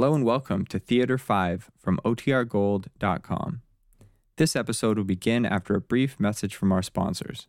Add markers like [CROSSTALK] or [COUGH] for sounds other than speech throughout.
Hello and welcome to Theater 5 from OTRGold.com. This episode will begin after a brief message from our sponsors.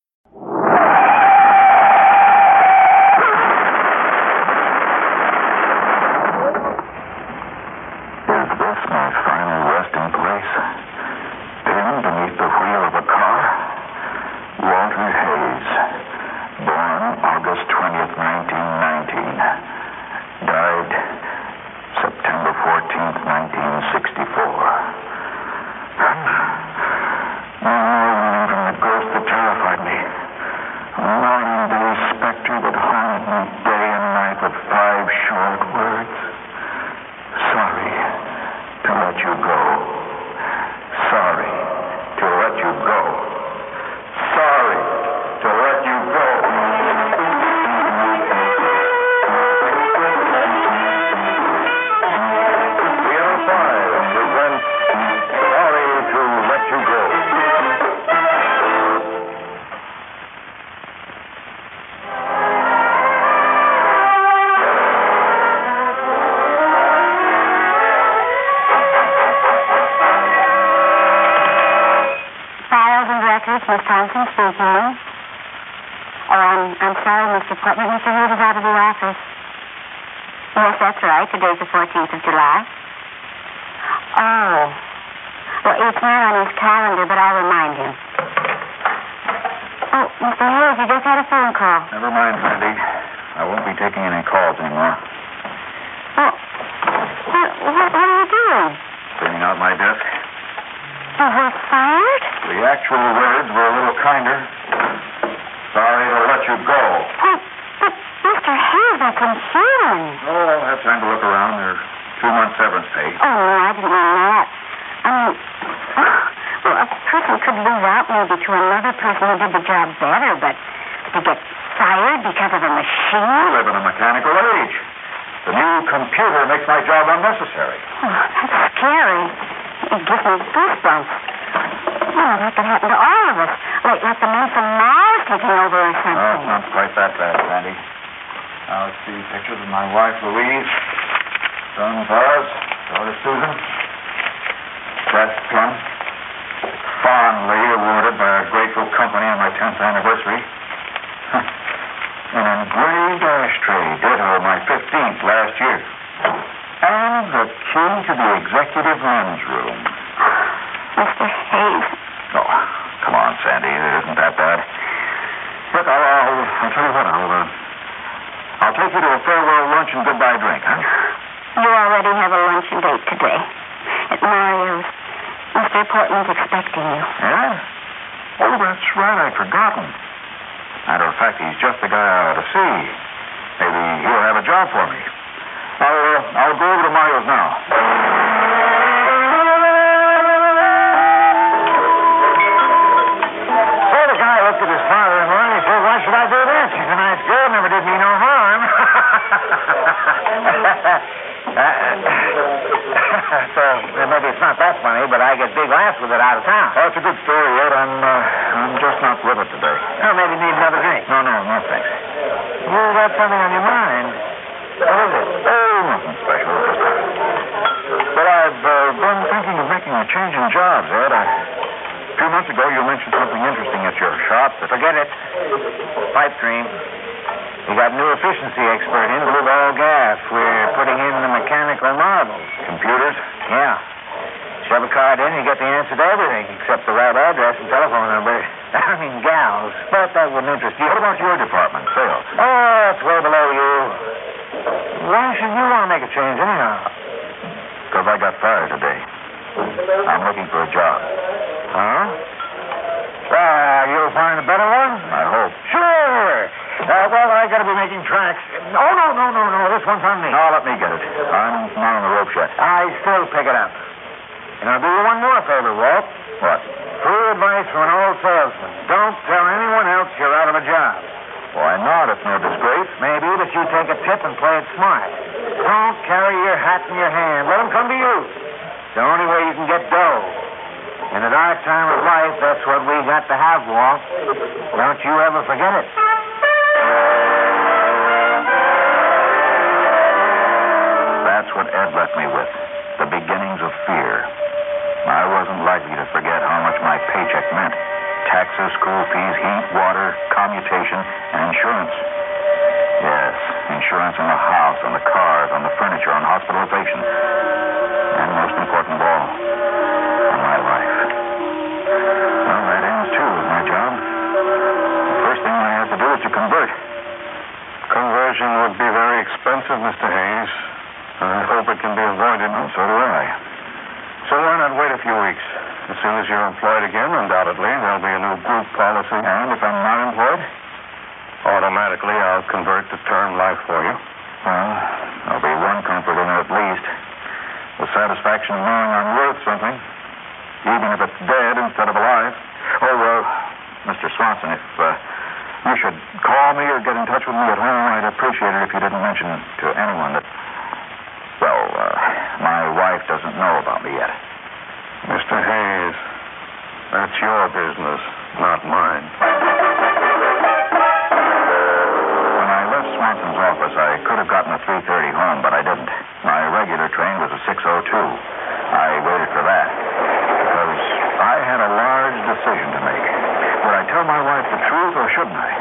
Out of the office. Yes, that's right. Today's the 14th of July. Oh. Well, it's not on his calendar, but I'll remind him. Oh, Mr. Hayes, you just had a phone call. Never mind, Randy. I won't be taking any calls anymore. Oh, what, what, what are you doing? Cleaning out my desk. You were fired? The actual words were a little kinder. Sorry to let you go. But, but, Mr. Hayes, that's inhuman. Oh, I'll have time to look around. There's two months severance pay. Oh, no, I didn't mean that. I mean, oh, well, a person could lose out maybe to another person who did the job better, but to get fired because of a machine? We live in a mechanical age. The new computer makes my job unnecessary. Oh, that's scary. It gives me goosebumps. Oh, that could happen to all of us. Like, like the man from Mars taking over or oh, No, something. it's not quite that bad, Sandy. Now, let's see pictures of my wife, Louise, son Buzz, daughter Susan, Beth Plum, fondly awarded by a grateful company on my 10th anniversary. [LAUGHS] An engraved ashtray, ditto my 15th last year. And the key to the executive men's room. Mr. Hayes. Oh, come on, Sandy. It isn't that bad. Look, I'll, I'll, I'll tell you what. I'll, uh, I'll take you to a farewell lunch and goodbye drink, huh? You already have a luncheon date today at Mario's. Mr. Portman's expecting you. Yeah? Oh, that's right. I'd forgotten. Matter of fact, he's just the guy I ought to see. Maybe he'll have a job for me. I'll, uh, I'll go over to Mario's now. The guy looked at his father-in-law and he said, why should I do this? She's a nice girl, never did me no harm. [LAUGHS] so maybe it's not that funny, but I get big laughs with it out of town. Oh, it's a good story, Ed. I'm, uh, I'm just not with it today. Oh, maybe need another drink. No, no, no, thanks. You got something on your mind. What is it? Oh, nothing special. But I've uh, been thinking of making a change in jobs, Ed. I, a few months ago, you mentioned something interesting at your shop. Forget it. Pipe dream. We got new efficiency expert in, blue ball gas. We're putting in the mechanical models. Computers? Yeah. Shove a card in, you get the answer to everything, except the right address and telephone number. [LAUGHS] I mean, gals. But that wouldn't interest you. What about your department, sales? Oh, it's way below you. Why should you want to make a change, anyhow? Because I got fired today. I'm looking for a job. Huh? Well, you'll find a better one? I hope. Sure. Uh, well, I gotta be making tracks. Oh, no, no, no, no. This one's on me. No, let me get it. I'm not on the rope yet. I still pick it up. And I'll do you one more favor, Walt. What? True advice from an old salesman. Don't tell anyone else you're out of a job. Why not? It's no disgrace. Maybe that you take a tip and play it smart. Don't carry your hat in your hand. Let them come to you. It's the only way you can get dough. And at our time of life, that's what we got to have, Walt. Don't you ever forget it. Ed left me with. The beginnings of fear. I wasn't likely to forget how much my paycheck meant. Taxes, school fees, heat, water, commutation, and insurance. Yes, insurance on the house, on the cars, on the furniture, on hospitalization. And most important of all, on my life. Well, that ends too with my job. The first thing I have to do is to convert. Conversion would be very expensive, Mr. Hayes. I hope it can be avoided. And so do I. So why not wait a few weeks? As soon as you're employed again, undoubtedly, there'll be a new group policy. And if I'm not employed? Automatically, I'll convert to term life for you. Well, there'll be one comfort in it at least. The satisfaction of knowing I'm worth something. Even if it's dead instead of alive. Oh, uh, Mr. Swanson, if uh, you should call me or get in touch with me at home, I'd appreciate it if you didn't mention to anyone that, well, uh, my wife doesn't know about me yet. Mr. Hayes, that's your business, not mine. When I left Swanson's office, I could have gotten a 3.30 home, but I didn't. My regular train was a 6.02. I waited for that because I had a large decision to make. Would I tell my wife the truth or shouldn't I?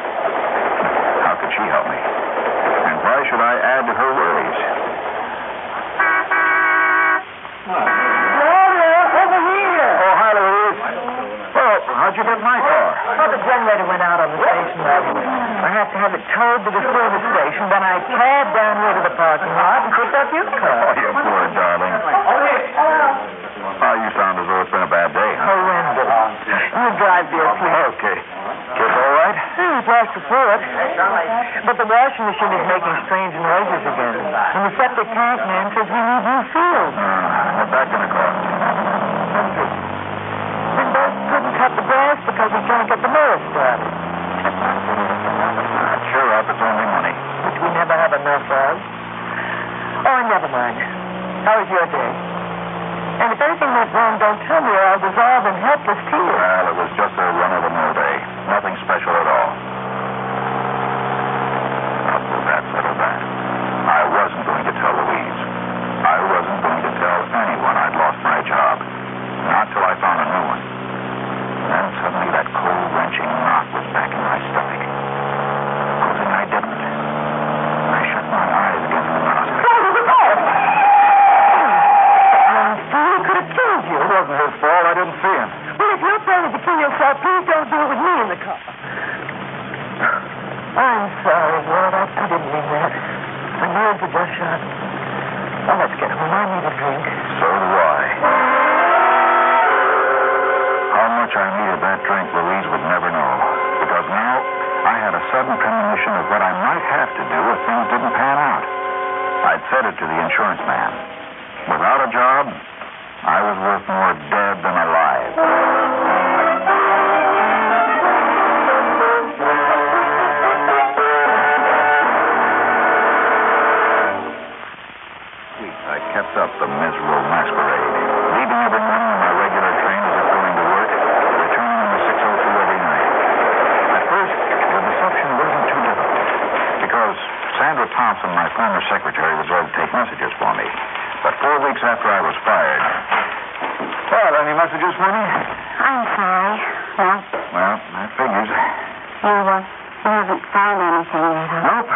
How could she help me? And why should I add to her worries? over How'd you get my car? Well, the generator went out on the station wagon. I had to have it towed to the service station. Then I cabbed down here to the parking lot and picked up your car. Oh, you poor darling. Oh, you sound as though it's been a bad day, huh? Horrendous. You drive, dear, please. Okay. Kids all right? Hmm, plaster through it. But the washing machine is making strange noises again. And the septic tank man says we need new seals. Uh, what's that going to cost? And Bert couldn't cut the grass because he can't get the mower started. Uh, cheer up. It's only money. Which we never have enough of. Oh, never mind. How was your day? And if anything went wrong, don't tell me or I'll dissolve in helpless tears. Well, it was just a run-of-the-mill day. Nothing special at all. Now, so that settled that. I wasn't going to tell Louise. I wasn't going to tell anyone I'd lost my job. Not till I found a new one. Then suddenly that cold, wrenching knot was back in my stomach. Supposing I didn't. I shut my eyes again in the hospital. He could have killed you. It wasn't his fault. I didn't see him. Well, if you're planning to kill yourself, please don't do it with me in the car. I'm sorry, Ward. I, I didn't mean that. My nerves shot. Well, let's get home. I need a drink. So do I. How much I needed that drink, Louise would never know. Because now I had a sudden premonition of what I might have to do if things didn't pan out. I'd said it to the insurance man. Thompson, my former secretary, was there to take messages for me. But four weeks after I was fired. Well, any messages for me? I'm sorry. No, Well, that figures. you, uh, you haven't found anything yet, huh? Nope.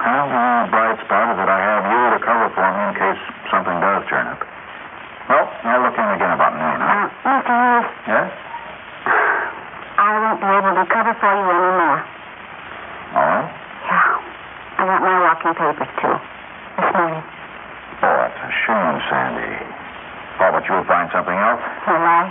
Well, the bright spot is that I have you to cover for me in case something does turn up. Well, I'll look in again about noon, Uh, huh? Mr. Hughes, Yes? I won't be able to cover for you anymore. All right. Yeah. I got my walking papers, too. This morning. Oh, that's a shame, Sandy. Thought that you would find something else. Will I?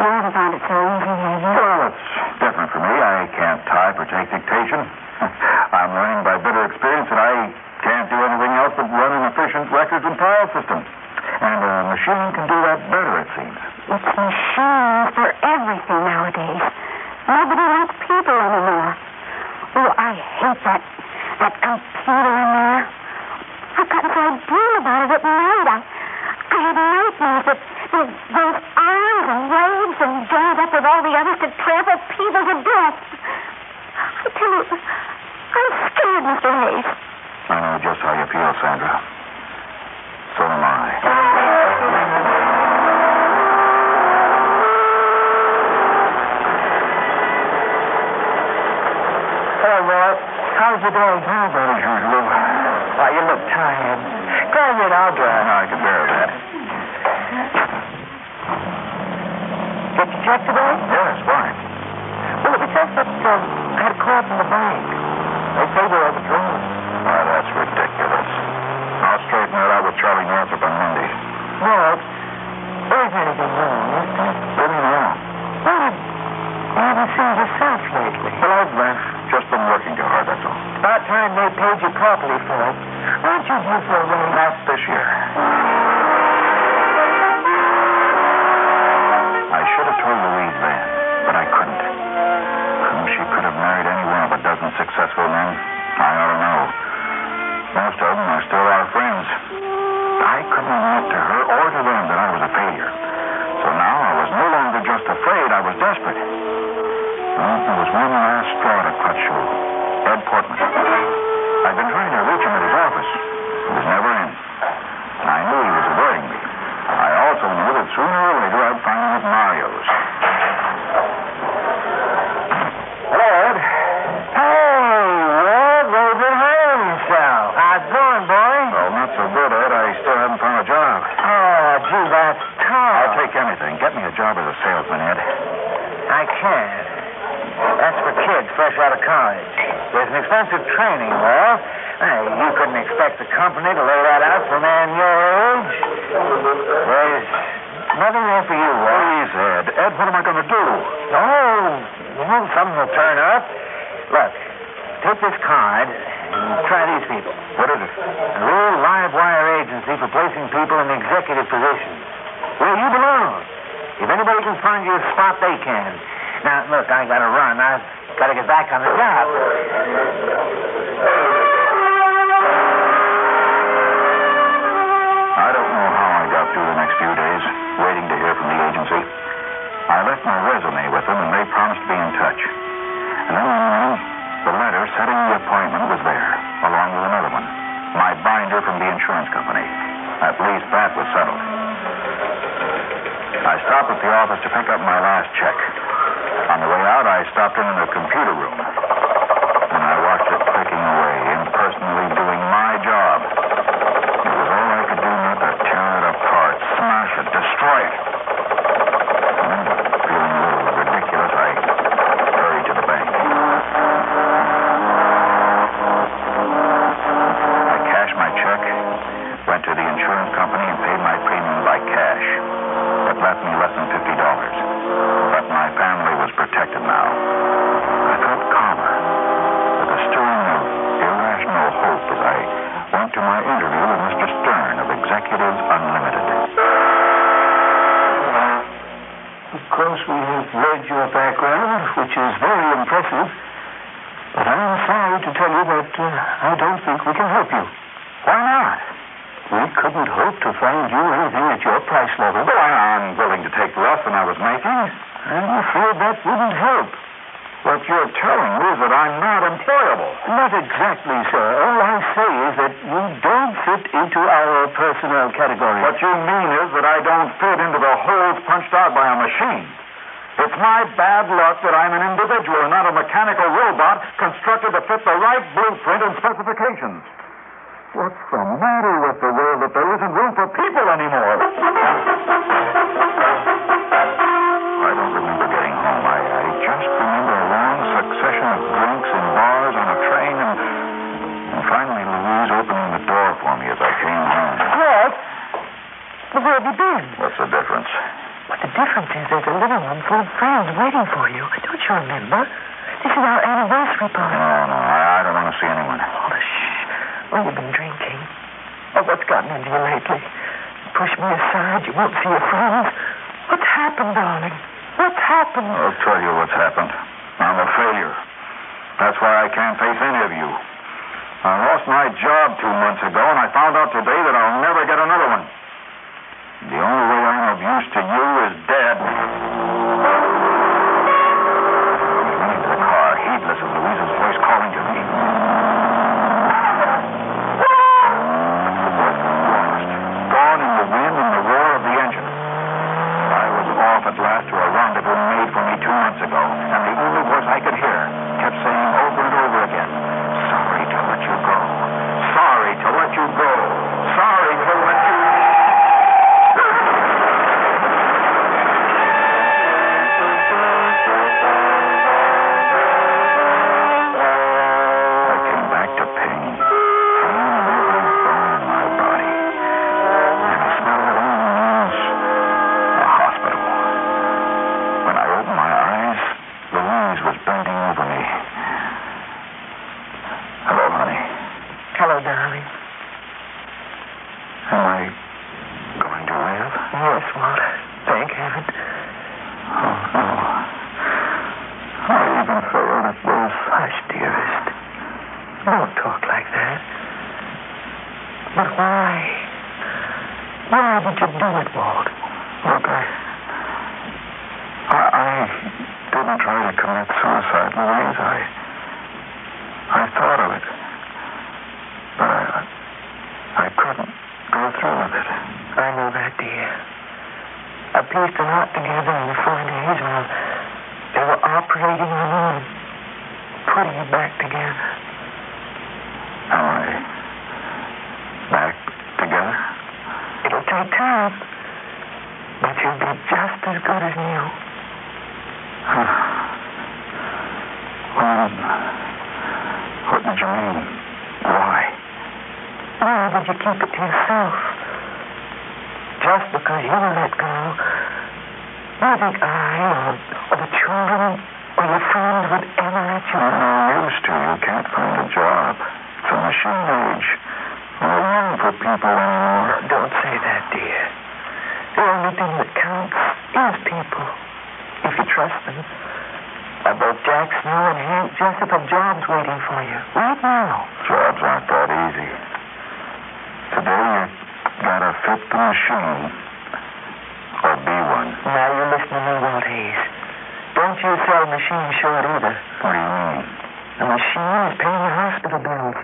You haven't found it so easy, have you? Well, it's different for me. I can't type or take dictation. [LAUGHS] I'm learning by bitter experience that I can't do anything else but run an efficient records and file system. And a machine can do that better, it seems. It's machines for everything nowadays. Nobody likes people anymore. Oh, I hate that that computer in there. I've gotten so I dream about it at night. I, I had nightmares that, that those arms and legs and joined up with all the others to trample people to death. I tell you, I'm scared, Mr. Hayes. I know just how you feel, Sandra. How's day? How about usual? Why, you look tired. Go ahead, I'll drive. No, I can bear that. Get your check today? Yes, fine. Well, it just that um, I had a call from the bank. They say they're overdrawn. Why, that's ridiculous. I'll straighten that out with Charlie Northrop on Monday. Walt, there isn't anything wrong, is there? What do you know? Well, you haven't seen yourself lately. Well, I've uh, just been working too hard, that's all. About time they paid you properly for it. A? Not this year. I should have told Louise then, but I couldn't. She could have married any one of a dozen successful men, I ought to know. Most of them are still our friends. I couldn't admit to her or to them that I was a failure. So now I was no longer just afraid, I was desperate. Well, there was one last straw to cut short. Ed Portman. I'd been trying to reach him at his office. He was never in. I knew he was avoiding me. I also knew that sooner or later I'd find him at Mario's. Hello, Ed. Hey, Ed, what have been hiring yourself? How's it going, boy? Well, not so good, Ed. I still haven't found a job. Oh, gee, that's tough. I'll take anything. Get me a job as a salesman, Ed. I can't. That's for kids fresh out of college. There's an expensive training, Walt. Hey, you couldn't expect the company to lay that out for a man your age. There's nothing there for you. Please, Ed. Ed, what am I going to do? Oh, you well, something will turn up. Look, take this card and try these people. What is it? A real live wire agency for placing people in executive positions. Where you belong. If anybody can find you a spot, they can. Now, look, I gotta run. I've gotta get back on the job. Few days, waiting to hear from the agency. I left my resume with them, and they promised to be in touch. And then morning, the letter setting the appointment was there, along with another one. My binder from the insurance company. At least that was settled. I stopped at the office to pick up my last check. On the way out, I stopped in the computer room. Into our personnel category. What you mean is that I don't fit into the holes punched out by a machine. It's my bad luck that I'm an individual and not a mechanical robot constructed to fit the right blueprint and specifications. What's the matter with the world that there isn't room for people anymore? [LAUGHS] Where have you been? What's the difference? What the difference is there's a living room full of friends waiting for you. Don't you remember? This is our anniversary party. No, no, I, don't want to see anyone. Oh, shh. Oh, you've been drinking. Oh, what's gotten into you lately? Push me aside. You won't see your friends. What's happened, darling? What's happened? I'll tell you what's happened. I'm a failure. That's why I can't face any of you. I lost my job two months ago, and I found out today that I'll never get another one. The only way I'm of use to you is dead. Yes, Walter. Thank heaven. Oh, no. I even failed at this. Hush, dearest. Don't talk like that. But why? Why did you do it, Walt? Look, I, I, I didn't try to commit suicide, Louise. I, I thought of it, but I, I couldn't go through with it. I know that, dear. I pieced a lot together in the four days while they were operating on you and putting it back together. Am I back together? It'll take time, but you'll be just as good as new. When? What did you mean? Why? Why did you keep it to yourself? Just because you were let go, you think I or, or the children or your friends would ever let you used to. You can't find a job. It's a machine age. No room for people anymore. Don't say that, dear. The only thing that counts is people, if you trust them. Uh, both Jack Snow and Hank Jessup have jobs waiting for you right now. Jobs aren't that easy. Today you gotta fit the machine or be one. Now you listen to me, Walt Hayes. Sell machines short either. What do you mean? The machine is paying your hospital bills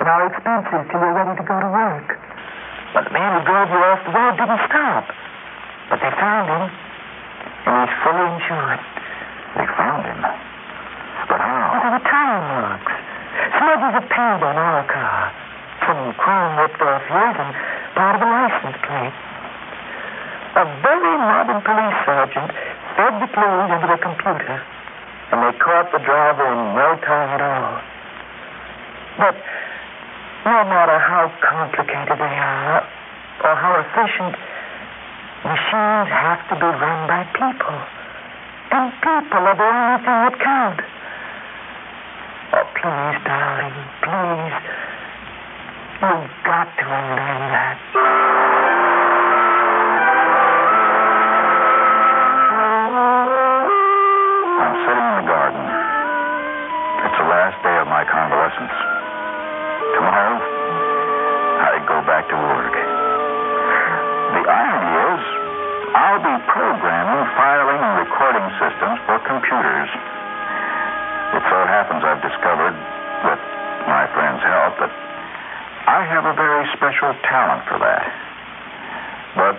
and our expenses till you're ready to go to work. But the man who drove you off the road didn't stop. But they found him, and he's fully insured. They found him. But how? how? there were tire marks. Smudges of paint on our car. Some chrome ripped off yours and part of a license plate. A very modern police sergeant fed the clues into the computer, and they caught the driver in no time at all. But no matter how complicated they are, or how efficient, machines have to be run by people. And people are the only thing that count. Oh, please, darling, please. You've got to unlearn that. Convalescence. Tomorrow, I go back to work. The irony is, I'll be programming filing and recording systems for computers. It so happens I've discovered, with my friend's help, that I have a very special talent for that. But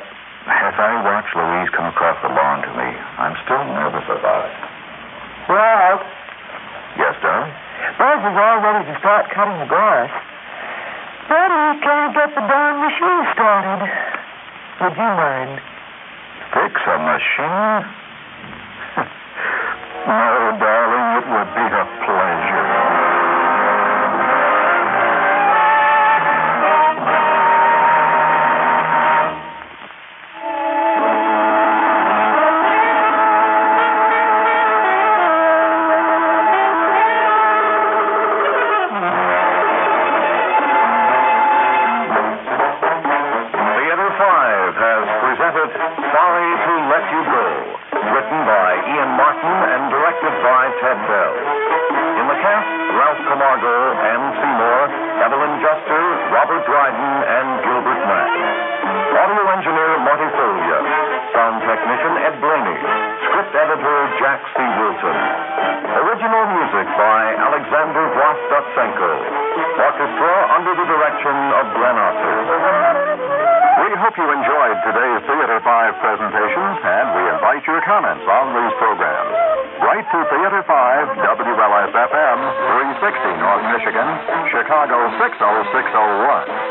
as I watch Louise come across the lawn to me, I'm still nervous about it. Well, Yes, darling? Is all ready to start cutting the grass. But he can't get the darn machine started. Would you mind? Fix a machine? [LAUGHS] no, darling, it would be a Camargo, Ann Seymour, Evelyn Juster, Robert Dryden, and Gilbert Mack. Audio engineer Marty Folia. Sound technician Ed Blainey. Script editor Jack C. Wilson. Original music by Alexander Vlastotsenko. Orchestra under the direction of Glenn Osser. We hope you enjoyed today's Theater 5 presentations, and we invite your comments on these programs. Write to Theater 5, WLS-FM, 360 North Michigan, Chicago 60601.